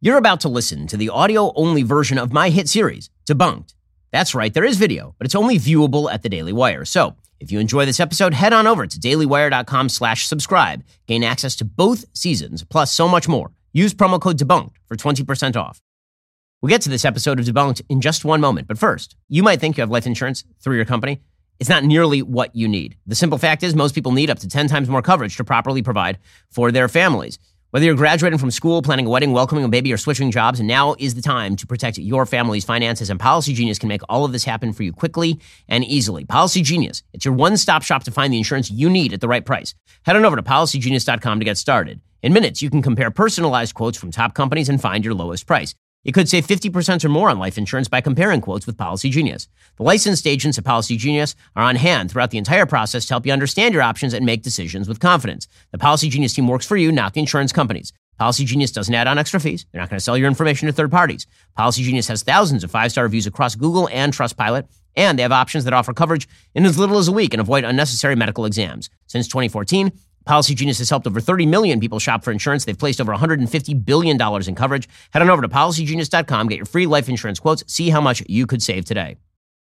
You're about to listen to the audio only version of my hit series, Debunked. That's right, there is video, but it's only viewable at the Daily Wire. So, if you enjoy this episode, head on over to dailywire.com slash subscribe. Gain access to both seasons, plus so much more. Use promo code DEBUNKED for 20% off. We'll get to this episode of Debunked in just one moment, but first, you might think you have life insurance through your company. It's not nearly what you need. The simple fact is, most people need up to 10 times more coverage to properly provide for their families. Whether you're graduating from school, planning a wedding, welcoming a baby, or switching jobs, now is the time to protect your family's finances, and Policy Genius can make all of this happen for you quickly and easily. Policy Genius, it's your one stop shop to find the insurance you need at the right price. Head on over to policygenius.com to get started. In minutes, you can compare personalized quotes from top companies and find your lowest price. You could save 50% or more on life insurance by comparing quotes with Policy Genius. The licensed agents at Policy Genius are on hand throughout the entire process to help you understand your options and make decisions with confidence. The Policy Genius team works for you, not the insurance companies. Policy Genius doesn't add on extra fees. They're not going to sell your information to third parties. Policy Genius has thousands of five star reviews across Google and Trustpilot, and they have options that offer coverage in as little as a week and avoid unnecessary medical exams. Since 2014, Policy Genius has helped over 30 million people shop for insurance. They've placed over $150 billion in coverage. Head on over to policygenius.com, get your free life insurance quotes, see how much you could save today.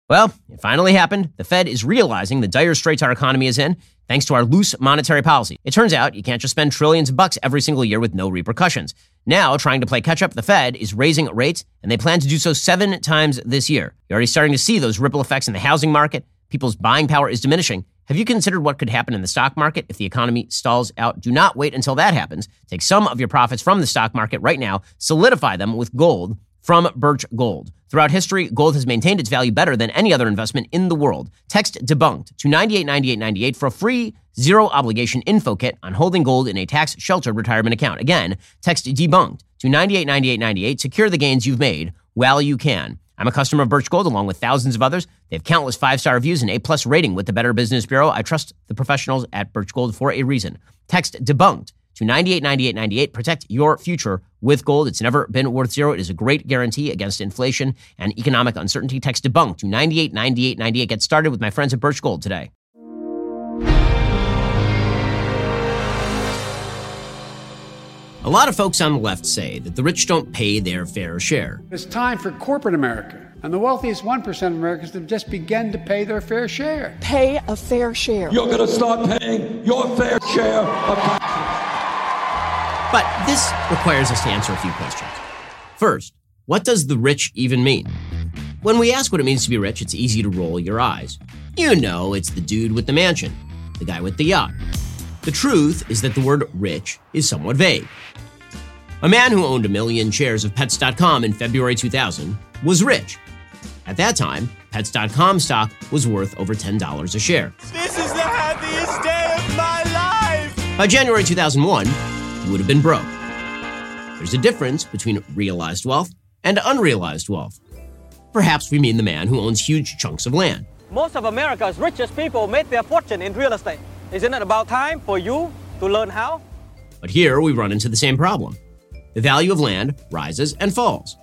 Well, it finally happened. The Fed is realizing the dire straits our economy is in thanks to our loose monetary policy. It turns out you can't just spend trillions of bucks every single year with no repercussions. Now, trying to play catch up, the Fed is raising rates, and they plan to do so seven times this year. You're already starting to see those ripple effects in the housing market. People's buying power is diminishing. Have you considered what could happen in the stock market if the economy stalls out? Do not wait until that happens. Take some of your profits from the stock market right now, solidify them with gold from Birch Gold. Throughout history, gold has maintained its value better than any other investment in the world. Text debunked to 989898 for a free zero obligation info kit on holding gold in a tax sheltered retirement account. Again, text debunked to 989898. Secure the gains you've made while you can. I'm a customer of Birch Gold along with thousands of others. They have countless five star reviews and A plus rating with the Better Business Bureau. I trust the professionals at Birch Gold for a reason. Text debunked to 989898. Protect your future with gold. It's never been worth zero. It is a great guarantee against inflation and economic uncertainty. Text debunked to 989898. Get started with my friends at Birch Gold today. A lot of folks on the left say that the rich don't pay their fair share. It's time for corporate America and the wealthiest 1% of Americans to just begin to pay their fair share. Pay a fair share. You're going to start paying your fair share of taxes. But this requires us to answer a few questions. First, what does the rich even mean? When we ask what it means to be rich, it's easy to roll your eyes. You know, it's the dude with the mansion, the guy with the yacht. The truth is that the word rich is somewhat vague. A man who owned a million shares of Pets.com in February 2000 was rich. At that time, Pets.com stock was worth over $10 a share. This is the happiest day of my life! By January 2001, he would have been broke. There's a difference between realized wealth and unrealized wealth. Perhaps we mean the man who owns huge chunks of land. Most of America's richest people made their fortune in real estate. Isn't it about time for you to learn how? But here we run into the same problem. The value of land rises and falls.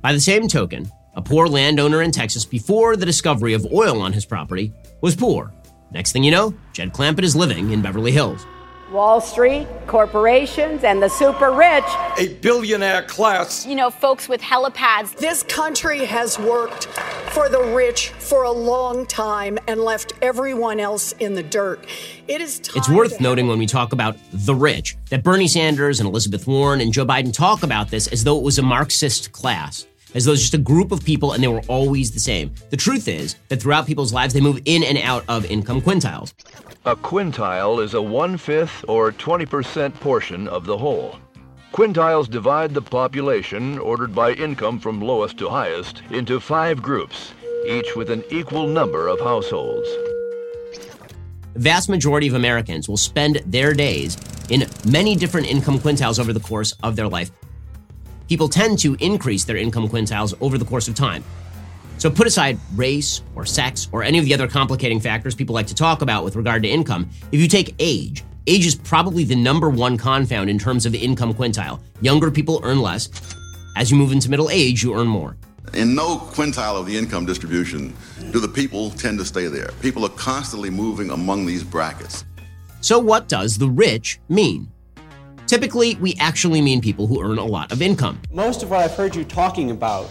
By the same token, a poor landowner in Texas before the discovery of oil on his property was poor. Next thing you know, Jed Clampett is living in Beverly Hills. Wall Street, corporations, and the super rich. A billionaire class. You know, folks with helipads. This country has worked for the rich for a long time and left everyone else in the dirt. It is It's worth noting when we talk about the rich that Bernie Sanders and Elizabeth Warren and Joe Biden talk about this as though it was a Marxist class as though it's just a group of people and they were always the same. The truth is that throughout people's lives, they move in and out of income quintiles. A quintile is a one fifth or 20% portion of the whole. Quintiles divide the population, ordered by income from lowest to highest, into five groups, each with an equal number of households. The vast majority of Americans will spend their days in many different income quintiles over the course of their life. People tend to increase their income quintiles over the course of time. So put aside race or sex or any of the other complicating factors people like to talk about with regard to income. If you take age, age is probably the number one confound in terms of income quintile. Younger people earn less. As you move into middle age, you earn more. In no quintile of the income distribution do the people tend to stay there. People are constantly moving among these brackets. So, what does the rich mean? Typically, we actually mean people who earn a lot of income. Most of what I've heard you talking about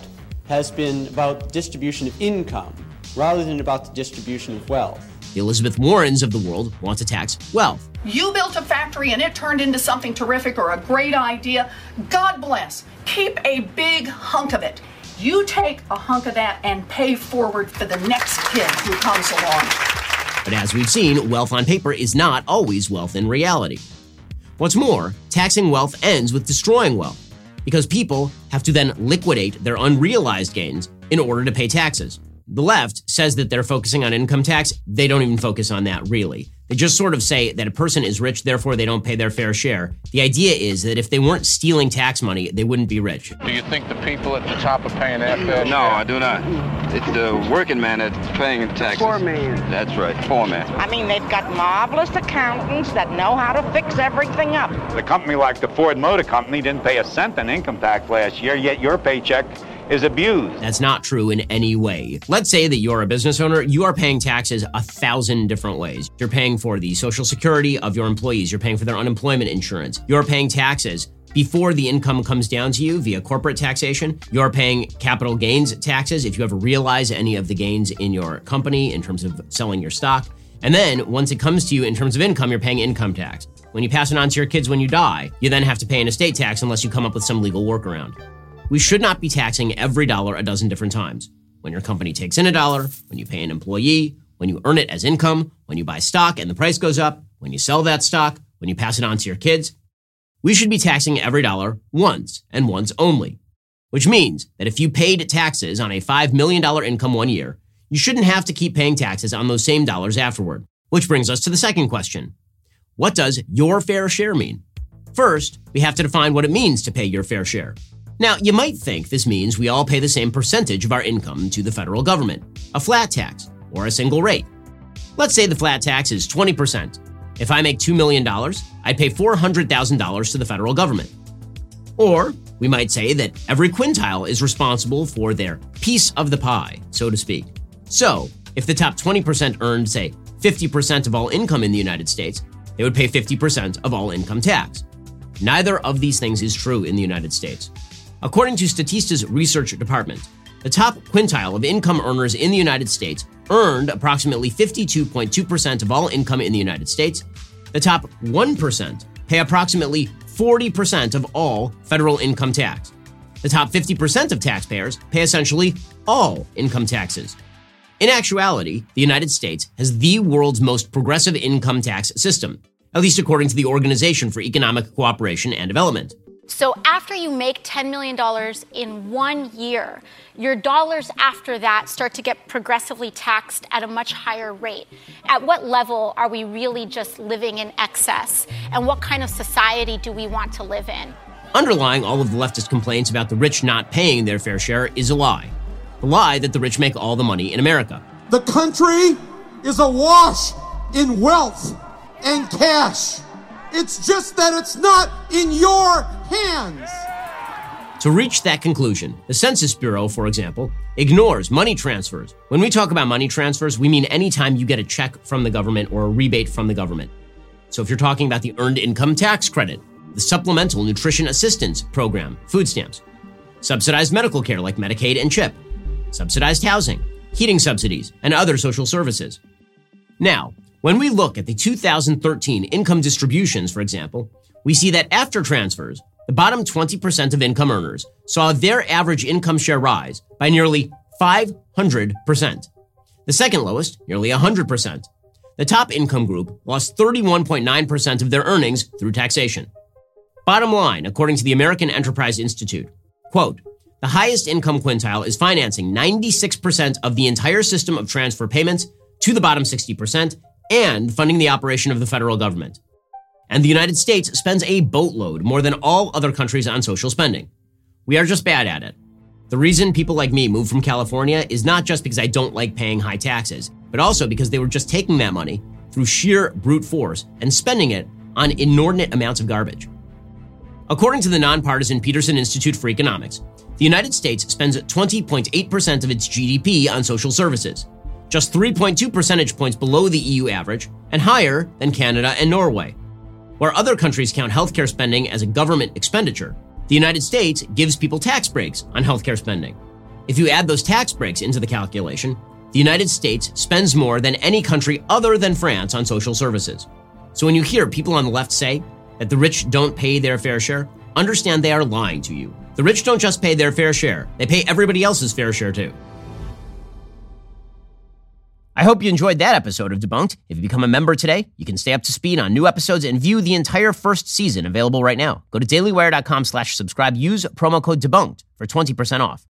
has been about distribution of income rather than about the distribution of wealth. The Elizabeth Warrens of the world want to tax wealth. You built a factory and it turned into something terrific or a great idea. God bless. Keep a big hunk of it. You take a hunk of that and pay forward for the next kid who comes along. But as we've seen, wealth on paper is not always wealth in reality. What's more, taxing wealth ends with destroying wealth, because people have to then liquidate their unrealized gains in order to pay taxes. The left says that they're focusing on income tax. They don't even focus on that, really. They just sort of say that a person is rich, therefore they don't pay their fair share. The idea is that if they weren't stealing tax money, they wouldn't be rich. Do you think the people at the top are paying their fair No, I do not. It's the working man that's paying taxes. Poor man. That's right, poor man. I mean, they've got marvelous accountants that know how to fix everything up. The company like the Ford Motor Company didn't pay a cent in income tax last year, yet your paycheck is abused. That's not true in any way. Let's say that you're a business owner, you are paying taxes a thousand different ways. You're paying for the social security of your employees, you're paying for their unemployment insurance, you're paying taxes before the income comes down to you via corporate taxation. You're paying capital gains taxes if you ever realize any of the gains in your company in terms of selling your stock. And then once it comes to you in terms of income, you're paying income tax. When you pass it on to your kids when you die, you then have to pay an estate tax unless you come up with some legal workaround. We should not be taxing every dollar a dozen different times. When your company takes in a dollar, when you pay an employee, when you earn it as income, when you buy stock and the price goes up, when you sell that stock, when you pass it on to your kids. We should be taxing every dollar once and once only, which means that if you paid taxes on a $5 million income one year, you shouldn't have to keep paying taxes on those same dollars afterward. Which brings us to the second question. What does your fair share mean? First, we have to define what it means to pay your fair share. Now, you might think this means we all pay the same percentage of our income to the federal government, a flat tax, or a single rate. Let's say the flat tax is 20%. If I make $2 million, I'd pay $400,000 to the federal government. Or we might say that every quintile is responsible for their piece of the pie, so to speak. So, if the top 20% earned, say, 50% of all income in the United States, they would pay 50% of all income tax. Neither of these things is true in the United States. According to Statista's research department, the top quintile of income earners in the United States earned approximately 52.2% of all income in the United States. The top 1% pay approximately 40% of all federal income tax. The top 50% of taxpayers pay essentially all income taxes. In actuality, the United States has the world's most progressive income tax system, at least according to the Organization for Economic Cooperation and Development. So after you make $10 million in one year, your dollars after that start to get progressively taxed at a much higher rate. At what level are we really just living in excess? And what kind of society do we want to live in? Underlying all of the leftist complaints about the rich not paying their fair share is a lie. The lie that the rich make all the money in America. The country is awash in wealth and cash. It's just that it's not in your hands. To reach that conclusion, the Census Bureau, for example, ignores money transfers. When we talk about money transfers, we mean anytime you get a check from the government or a rebate from the government. So if you're talking about the Earned Income Tax Credit, the Supplemental Nutrition Assistance Program, food stamps, subsidized medical care like Medicaid and CHIP, subsidized housing, heating subsidies, and other social services. Now, when we look at the 2013 income distributions, for example, we see that after transfers, the bottom 20% of income earners saw their average income share rise by nearly 500%. The second lowest, nearly 100%. The top income group lost 31.9% of their earnings through taxation. Bottom line, according to the American Enterprise Institute, quote, the highest income quintile is financing 96% of the entire system of transfer payments to the bottom 60% and funding the operation of the federal government. And the United States spends a boatload more than all other countries on social spending. We are just bad at it. The reason people like me moved from California is not just because I don't like paying high taxes, but also because they were just taking that money through sheer brute force and spending it on inordinate amounts of garbage. According to the nonpartisan Peterson Institute for Economics, the United States spends 20.8% of its GDP on social services, just 3.2 percentage points below the EU average and higher than Canada and Norway. Where other countries count healthcare spending as a government expenditure, the United States gives people tax breaks on healthcare spending. If you add those tax breaks into the calculation, the United States spends more than any country other than France on social services. So when you hear people on the left say that the rich don't pay their fair share, understand they are lying to you. The rich don't just pay their fair share, they pay everybody else's fair share too. I hope you enjoyed that episode of Debunked. If you become a member today, you can stay up to speed on new episodes and view the entire first season available right now. Go to dailywire.com slash subscribe. Use promo code debunked for 20% off.